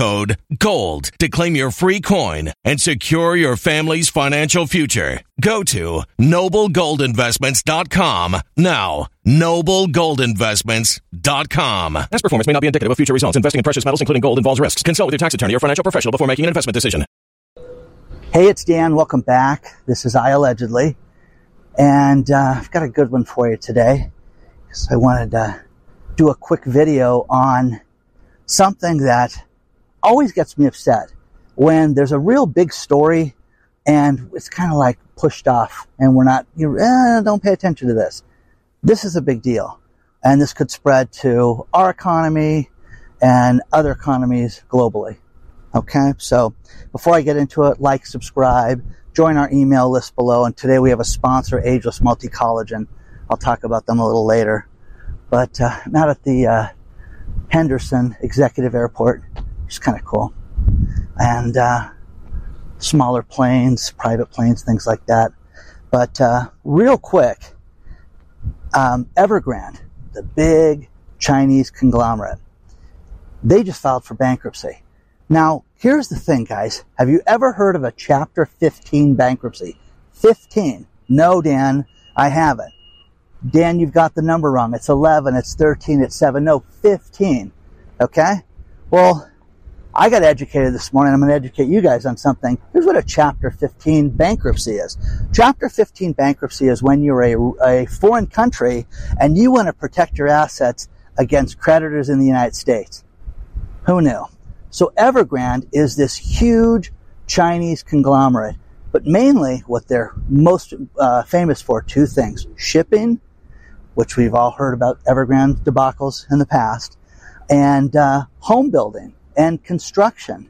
GOLD to claim your free coin and secure your family's financial future. Go to noblegoldinvestments.com now. Noblegoldinvestments.com. Past performance may not be indicative of future results. Investing in precious metals, including gold, involves risks. Consult with your tax attorney or financial professional before making an investment decision. Hey, it's Dan. Welcome back. This is I Allegedly. And uh, I've got a good one for you today. So I wanted to do a quick video on something that always gets me upset when there's a real big story and it's kind of like pushed off and we're not, you eh, don't pay attention to this. This is a big deal. And this could spread to our economy and other economies globally. Okay. So before I get into it, like, subscribe, join our email list below. And today we have a sponsor, Ageless Multi Collagen. I'll talk about them a little later. But uh, out at the uh, Henderson Executive Airport, is kind of cool. And uh, smaller planes, private planes, things like that. But uh, real quick, um, Evergrande, the big Chinese conglomerate, they just filed for bankruptcy. Now, here's the thing, guys. Have you ever heard of a Chapter 15 bankruptcy? 15. No, Dan, I haven't. Dan, you've got the number wrong. It's 11, it's 13, it's 7. No, 15. Okay? Well, I got educated this morning. I'm going to educate you guys on something. Here's what a Chapter 15 bankruptcy is. Chapter 15 bankruptcy is when you're a, a foreign country and you want to protect your assets against creditors in the United States. Who knew? So Evergrande is this huge Chinese conglomerate, but mainly what they're most uh, famous for, two things. Shipping, which we've all heard about Evergrande debacles in the past, and uh, home building and construction.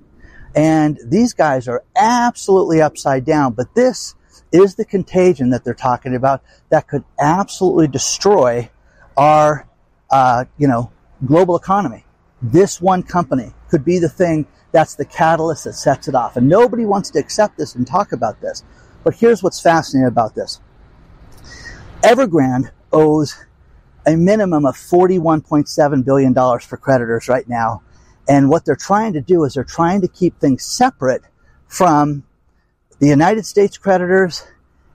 And these guys are absolutely upside down, but this is the contagion that they're talking about that could absolutely destroy our, uh, you know, global economy. this one company could be the thing that's the catalyst that sets it off. And nobody wants to accept this and talk about this. But here's what's fascinating about this. Evergrande owes a minimum of $41.7 billion for creditors right now. And what they're trying to do is they're trying to keep things separate from the United States creditors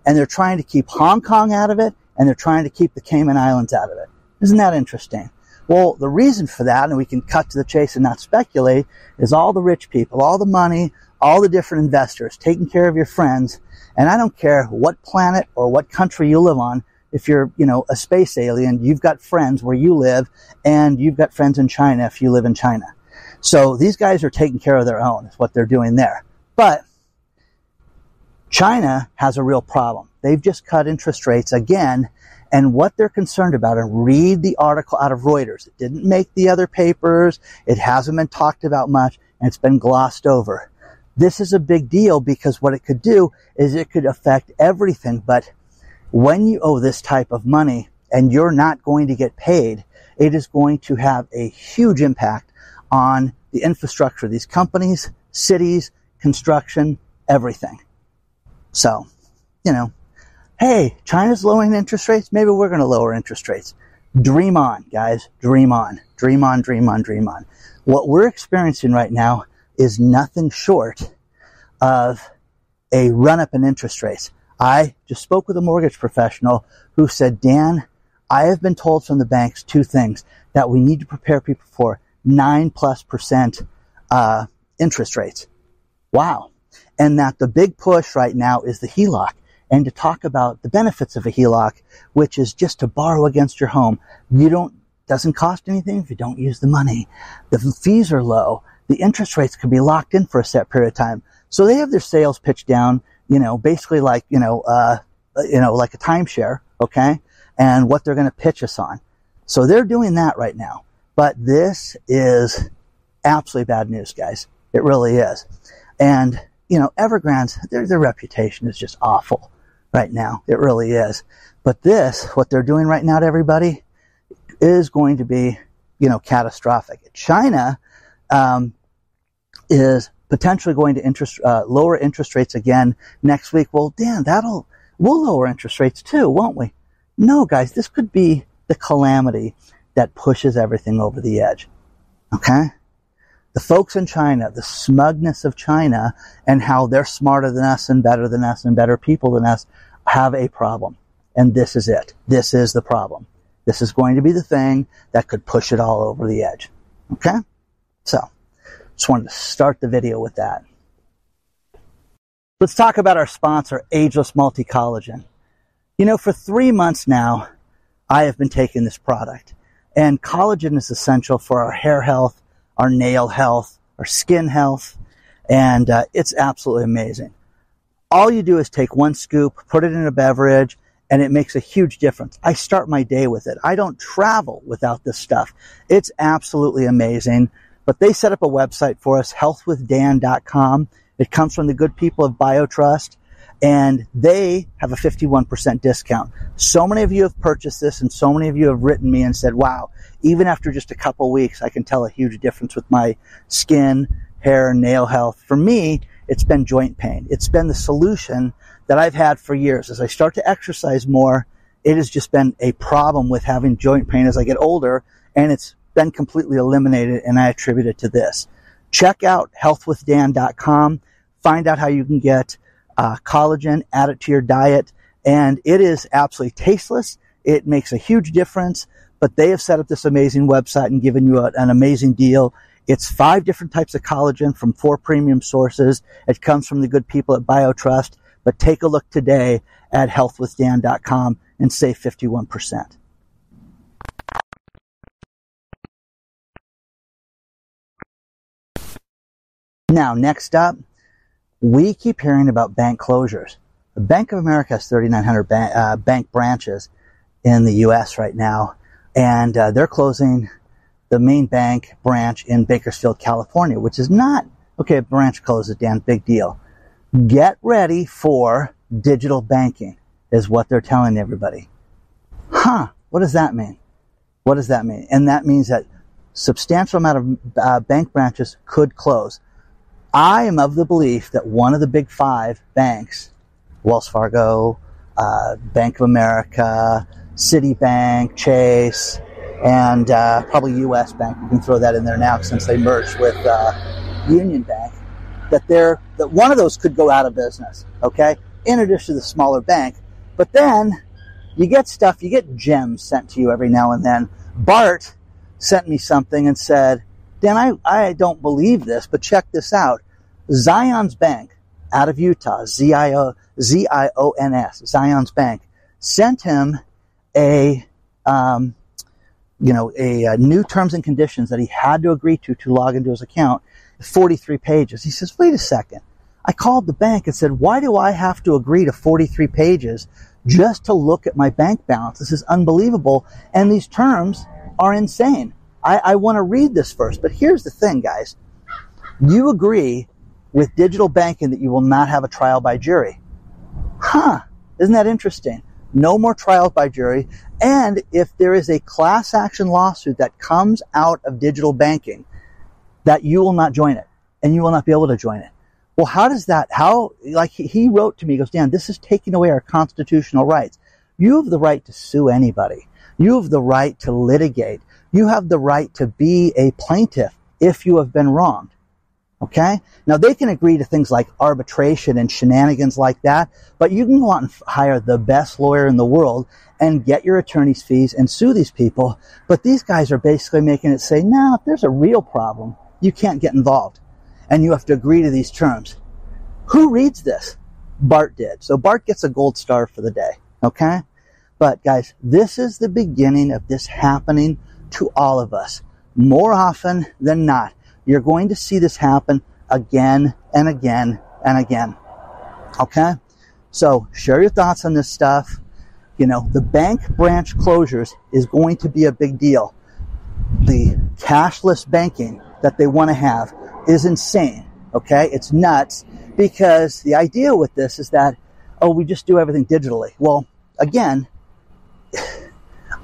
and they're trying to keep Hong Kong out of it and they're trying to keep the Cayman Islands out of it. Isn't that interesting? Well, the reason for that, and we can cut to the chase and not speculate, is all the rich people, all the money, all the different investors taking care of your friends. And I don't care what planet or what country you live on. If you're, you know, a space alien, you've got friends where you live and you've got friends in China if you live in China. So these guys are taking care of their own, is what they're doing there. But China has a real problem. They've just cut interest rates again and what they're concerned about, and read the article out of Reuters. It didn't make the other papers. It hasn't been talked about much and it's been glossed over. This is a big deal because what it could do is it could affect everything. But when you owe this type of money and you're not going to get paid, it is going to have a huge impact on the infrastructure of these companies, cities, construction, everything. So, you know, hey, China's lowering interest rates. Maybe we're going to lower interest rates. Dream on, guys. Dream on. Dream on, dream on, dream on. What we're experiencing right now is nothing short of a run up in interest rates. I just spoke with a mortgage professional who said, Dan, I have been told from the banks two things that we need to prepare people for nine plus percent uh, interest rates. Wow. And that the big push right now is the HELOC and to talk about the benefits of a HELOC, which is just to borrow against your home. You don't, doesn't cost anything if you don't use the money. The fees are low. The interest rates can be locked in for a set period of time. So they have their sales pitch down, you know, basically like, you know, uh, you know, like a timeshare, okay? And what they're going to pitch us on. So they're doing that right now. But this is absolutely bad news, guys. It really is. And, you know, Evergrande's, their, their reputation is just awful right now. It really is. But this, what they're doing right now to everybody, is going to be, you know, catastrophic. China um, is potentially going to interest uh, lower interest rates again next week. Well, Dan, that'll we'll lower interest rates too, won't we? No, guys, this could be the calamity that pushes everything over the edge. Okay? The folks in China, the smugness of China and how they're smarter than us and better than us and better people than us have a problem. And this is it. This is the problem. This is going to be the thing that could push it all over the edge. Okay? So, just wanted to start the video with that. Let's talk about our sponsor, Ageless Multi Collagen. You know, for three months now, I have been taking this product. And collagen is essential for our hair health, our nail health, our skin health, and uh, it's absolutely amazing all you do is take one scoop, put it in a beverage, and it makes a huge difference. I start my day with it. I don't travel without this stuff. It's absolutely amazing. But they set up a website for us, healthwithdan.com. It comes from the good people of BioTrust and they have a 51% discount. So many of you have purchased this and so many of you have written me and said, wow, even after just a couple weeks, I can tell a huge difference with my skin, hair, nail health. For me, it's been joint pain. It's been the solution that I've had for years. As I start to exercise more, it has just been a problem with having joint pain as I get older, and it's been completely eliminated, and I attribute it to this. Check out healthwithdan.com. Find out how you can get uh, collagen, add it to your diet, and it is absolutely tasteless. It makes a huge difference, but they have set up this amazing website and given you a, an amazing deal. It's five different types of collagen from four premium sources. It comes from the good people at BioTrust. But take a look today at healthwithdan.com and save 51%. Now, next up, we keep hearing about bank closures. The Bank of America has 3,900 bank, uh, bank branches in the U.S. right now, and uh, they're closing the main bank branch in Bakersfield, California, which is not, okay, branch closes down, big deal. Get ready for digital banking is what they're telling everybody. Huh, what does that mean? What does that mean? And that means that substantial amount of uh, bank branches could close. I am of the belief that one of the big five banks, Wells Fargo, uh, Bank of America, Citibank, Chase, and uh, probably U.S. Bank. You can throw that in there now since they merged with uh, Union Bank. That they're that one of those could go out of business. Okay, in addition to the smaller bank, but then you get stuff, you get gems sent to you every now and then. Bart sent me something and said, Dan, I, I don't believe this, but check this out. Zion's Bank out of Utah, Z-I-O, Z-I-O-N-S, Zion's Bank, sent him a, um, you know, a, a, new terms and conditions that he had to agree to to log into his account, 43 pages. He says, wait a second. I called the bank and said, why do I have to agree to 43 pages just to look at my bank balance? This is unbelievable. And these terms are insane. I, I want to read this first, but here's the thing, guys. You agree with digital banking that you will not have a trial by jury. Huh. Isn't that interesting? No more trials by jury. And if there is a class action lawsuit that comes out of digital banking, that you will not join it and you will not be able to join it. Well, how does that, how, like he wrote to me, he goes, Dan, this is taking away our constitutional rights. You have the right to sue anybody. You have the right to litigate. You have the right to be a plaintiff if you have been wronged. Okay? Now they can agree to things like arbitration and shenanigans like that, but you can go out and hire the best lawyer in the world and get your attorney's fees and sue these people. But these guys are basically making it say, no, if there's a real problem, you can't get involved and you have to agree to these terms. Who reads this? Bart did. So Bart gets a gold star for the day. Okay? But guys, this is the beginning of this happening to all of us. More often than not, you're going to see this happen again and again and again. Okay? So share your thoughts on this stuff. You know, the bank branch closures is going to be a big deal. The cashless banking that they want to have is insane. Okay? It's nuts because the idea with this is that, oh, we just do everything digitally. Well, again,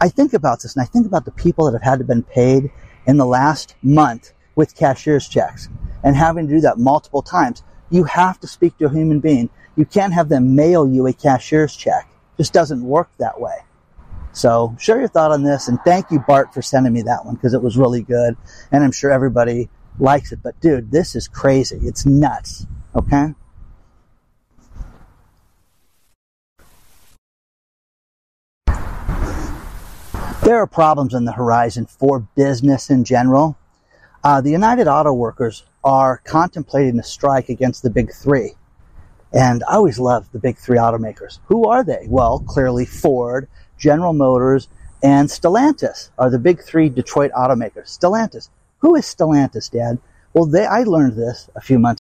I think about this and I think about the people that have had to been paid in the last month with cashier's checks and having to do that multiple times. You have to speak to a human being. You can't have them mail you a cashier's check. It just doesn't work that way. So share your thought on this and thank you Bart for sending me that one because it was really good and I'm sure everybody likes it. But dude, this is crazy. It's nuts. Okay? There are problems on the horizon for business in general. Uh, the United Auto Workers are contemplating a strike against the big three. And I always love the big three automakers. Who are they? Well, clearly Ford, General Motors, and Stellantis are the big three Detroit automakers. Stellantis. Who is Stellantis, Dad? Well, they, I learned this a few months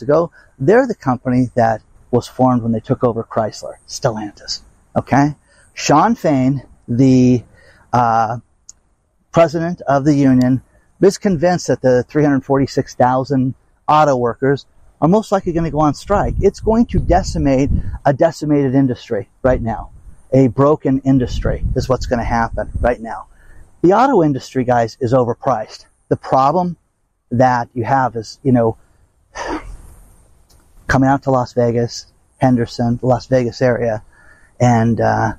Ago, they're the company that was formed when they took over Chrysler, Stellantis. Okay? Shawn Fain, the uh, president of the union, is convinced that the 346,000 auto workers are most likely going to go on strike. It's going to decimate a decimated industry right now. A broken industry is what's going to happen right now. The auto industry, guys, is overpriced. The problem that you have is, you know, coming out to Las Vegas, Henderson, the Las Vegas area, and, uh,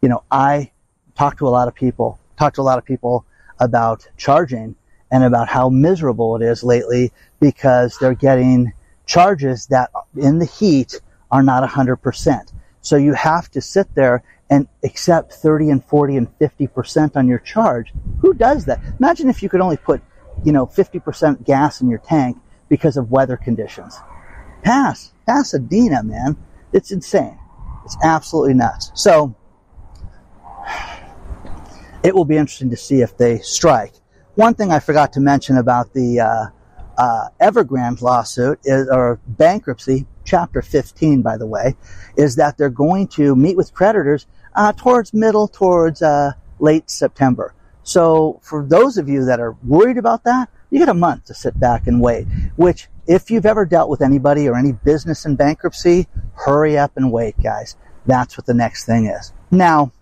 you know, I talked to a lot of people, talked to a lot of people about charging and about how miserable it is lately because they're getting charges that in the heat are not 100%. So you have to sit there and accept 30 and 40 and 50% on your charge. Who does that? Imagine if you could only put, you know, 50% gas in your tank because of weather conditions. Pass. Pasadena, man. It's insane. It's absolutely nuts. So, it will be interesting to see if they strike. One thing I forgot to mention about the uh, uh, Evergrande lawsuit is, or bankruptcy, Chapter 15, by the way, is that they're going to meet with creditors uh, towards middle, towards uh, late September. So for those of you that are worried about that, you get a month to sit back and wait. Which, if you've ever dealt with anybody or any business in bankruptcy, hurry up and wait, guys. That's what the next thing is. Now,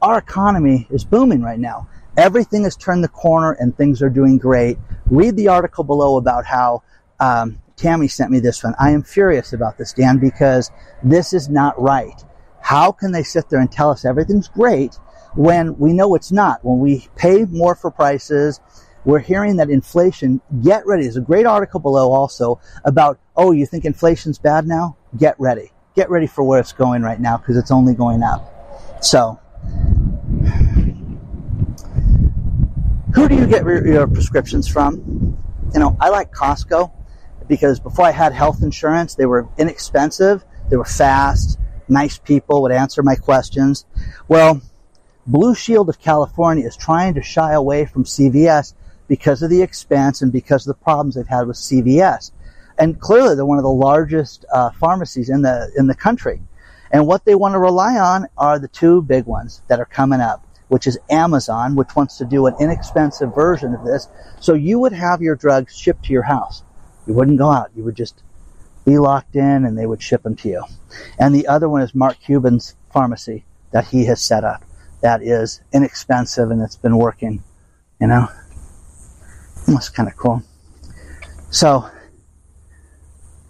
our economy is booming right now. Everything has turned the corner and things are doing great. Read the article below about how um, Tammy sent me this one. I am furious about this, Dan, because this is not right. How can they sit there and tell us everything's great when we know it's not? When we pay more for prices, we're hearing that inflation, get ready. There's a great article below also about, oh, you think inflation's bad now? Get ready. Get ready for where it's going right now because it's only going up. So, who do you get your prescriptions from? You know, I like Costco because before I had health insurance, they were inexpensive, they were fast, nice people would answer my questions. Well, Blue Shield of California is trying to shy away from CVS because of the expense and because of the problems they've had with CVS. And clearly, they're one of the largest uh, pharmacies in the in the country. And what they want to rely on are the two big ones that are coming up which is Amazon, which wants to do an inexpensive version of this. So you would have your drugs shipped to your house. You wouldn't go out. You would just be locked in and they would ship them to you. And the other one is Mark Cuban's pharmacy that he has set up. That is inexpensive and it's been working, you know. That's kind of cool. So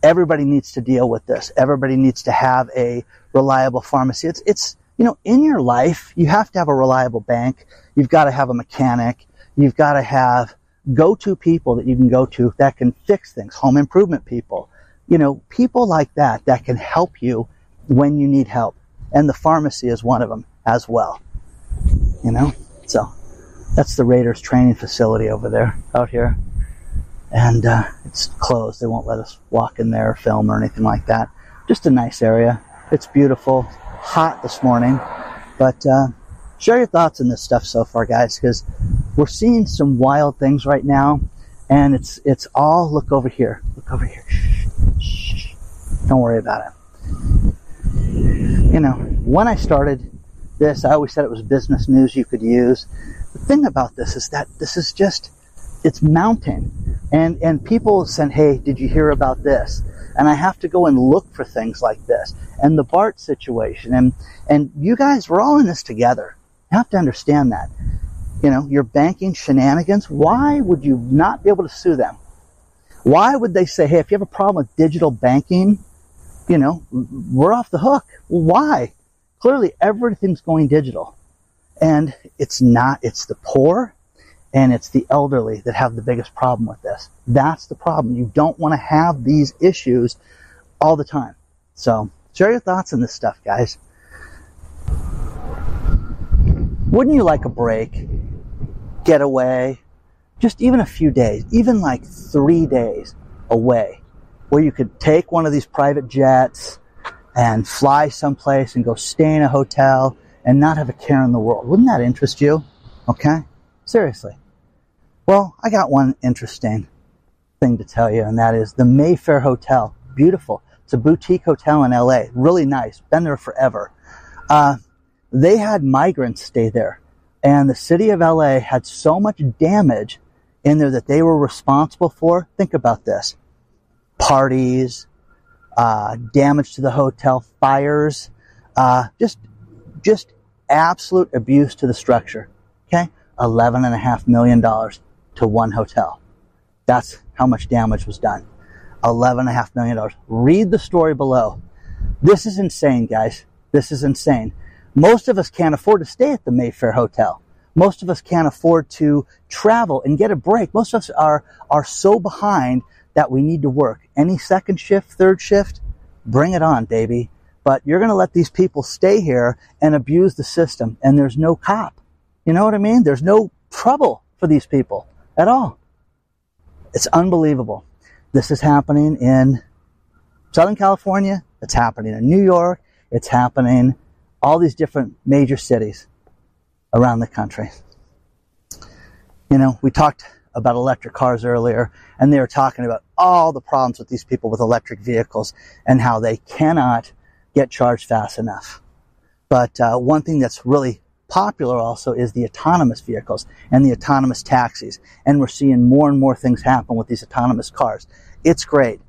everybody needs to deal with this. Everybody needs to have a reliable pharmacy. It's, it's, you know, in your life, you have to have a reliable bank. You've got to have a mechanic. You've got to have go-to people that you can go to that can fix things, home improvement people. You know, people like that that can help you when you need help. And the pharmacy is one of them as well. You know, so that's the Raiders training facility over there, out here. And uh, it's closed. They won't let us walk in there or film or anything like that. Just a nice area. It's beautiful hot this morning. But uh, share your thoughts on this stuff so far, guys, because we're seeing some wild things right now, and it's it's all look over here, look over here. Shh, shh, don't worry about it. You know, when I started this, I always said it was business news you could use. The thing about this is that this is just it's mounting, and and people said, "Hey, did you hear about this?" and I have to go and look for things like this and the Bart situation and and you guys we're all in this together. You have to understand that. You know, your banking shenanigans, why would you not be able to sue them? Why would they say, hey, if you have a problem with digital banking, you know, we're off the hook? Why? Clearly everything's going digital. And it's not, it's the poor, And it's the elderly that have the biggest problem with this. That's the problem. You don't want to have these issues all the time. So share your thoughts on this stuff, guys. Wouldn't you like a break? Get away? Just even a few days, even like three days away, where you could take one of these private jets and fly someplace and go stay in a hotel and not have a care in the world. Wouldn't that interest you? Okay? Seriously. Well, I got one interesting thing to tell you, and that is the Mayfair Hotel. Beautiful. It's a boutique hotel in LA. Really nice. Been there forever. Uh, they had migrants stay there. And the city of LA had so much damage in there that they were responsible for. Think about this. Parties, uh, damage to the hotel, fires, uh, just, just absolute abuse to the structure. Okay? Eleven and a half million dollars to one hotel. That's how much damage was done. Eleven and a half million dollars. Read the story below. This is insane, guys. This is insane. Most of us can't afford to stay at the Mayfair Hotel. Most of us can't afford to travel and get a break. Most of us are, are so behind that we need to work. Any second shift, third shift, bring it on, baby. But you're going to let these people stay here and abuse the system, and there's no cop. You know what I mean? There's no trouble for these people at all. It's unbelievable. This is happening in Southern California. It's happening in New York. It's happening all these different major cities around the country. You know, we talked about electric cars earlier, and they were talking about all the problems with these people with electric vehicles and how they cannot get charged fast enough. But uh, one thing that's really popular also is the autonomous vehicles and the autonomous taxis. And we're seeing more and more things happen with these autonomous cars. It's great.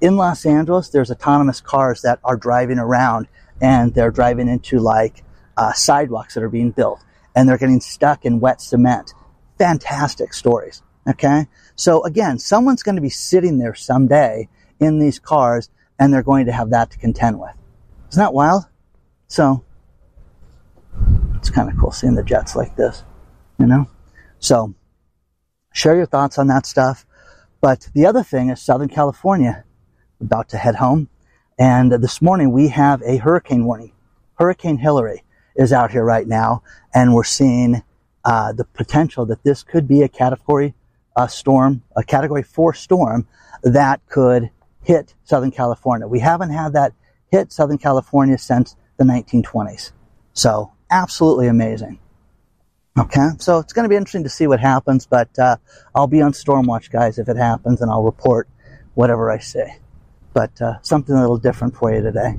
In Los Angeles, there's autonomous cars that are driving around and they're driving into like uh, sidewalks that are being built and they're getting stuck in wet cement. Fantastic stories. Okay. So again, someone's going to be sitting there someday in these cars and they're going to have that to contend with. Isn't that wild? So it's kind of cool seeing the jets like this, you know? So share your thoughts on that stuff. But the other thing is Southern California about to head home. And this morning we have a hurricane warning. Hurricane Hilary is out here right now, and we're seeing uh, the potential that this could be a category uh, storm, a category four storm that could hit Southern California. We haven't had that hit Southern California since the 1920s. So absolutely amazing. Okay, so it's going to be interesting to see what happens, but uh, I'll be on Stormwatch, guys, if it happens, and I'll report whatever I see but uh, something a little different for you today.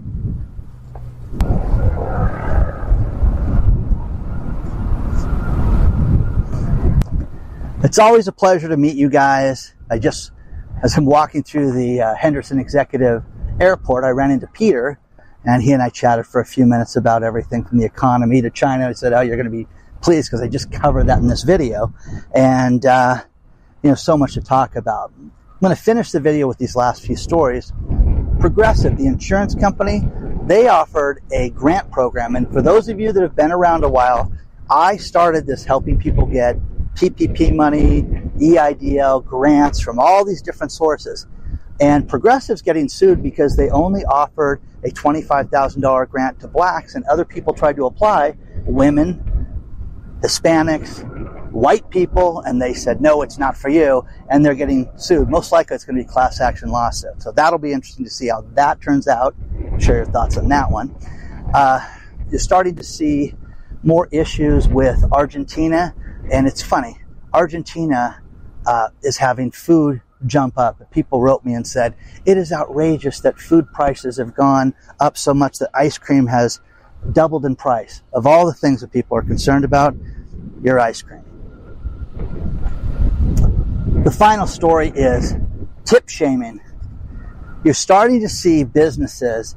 It's always a pleasure to meet you guys. I just, as I'm walking through the uh, Henderson Executive Airport, I ran into Peter, and he and I chatted for a few minutes about everything from the economy to China. I said, "Oh, you're going to be pleased because I just covered that in this video," and uh, you know, so much to talk about. I'm going to finish the video with these last few stories. Progressive, the insurance company, they offered a grant program. And for those of you that have been around a while, I started this helping people get PPP money, EIDL, grants from all these different sources. And Progressive's getting sued because they only offered a $25,000 grant to blacks, and other people tried to apply, women, Hispanics, white people, and they said, no, it's not for you, and they're getting sued. Most likely it's going to be class action lawsuit. So that'll be interesting to see how that turns out. Share your thoughts on that one. Uh, you're starting to see more issues with Argentina, and it's funny. Argentina uh, is having food jump up. People wrote me and said, it is outrageous that food prices have gone up so much that ice cream has doubled in price. Of all the things that people are concerned about, your ice cream. The final story is tip shaming. You're starting to see businesses,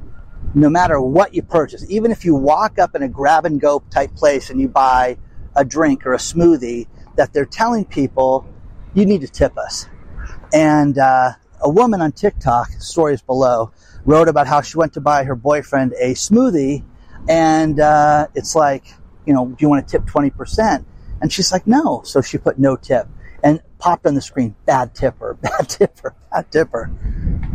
no matter what you purchase, even if you walk up in a grab and go type place and you buy a drink or a smoothie, that they're telling people, you need to tip us. And uh, a woman on TikTok, stories below, wrote about how she went to buy her boyfriend a smoothie, and uh, it's like, you know, do you want to tip 20%? And she's like, no. So she put no tip and popped on the screen, bad tipper, bad tipper, bad tipper.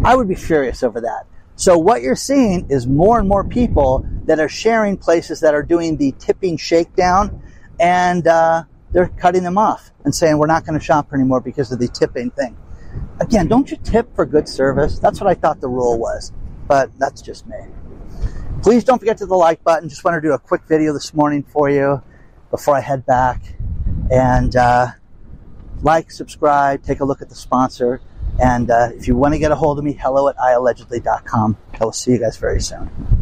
I would be furious over that. So what you're seeing is more and more people that are sharing places that are doing the tipping shakedown and uh, they're cutting them off and saying we're not going to shop anymore because of the tipping thing. Again, don't you tip for good service? That's what I thought the rule was, but that's just me. Please don't forget to the like button. Just want to do a quick video this morning for you before I head back. And uh, like, subscribe, take a look at the sponsor. And uh, if you want to get a hold of me, hello at iallegedly.com. I will see you guys very soon.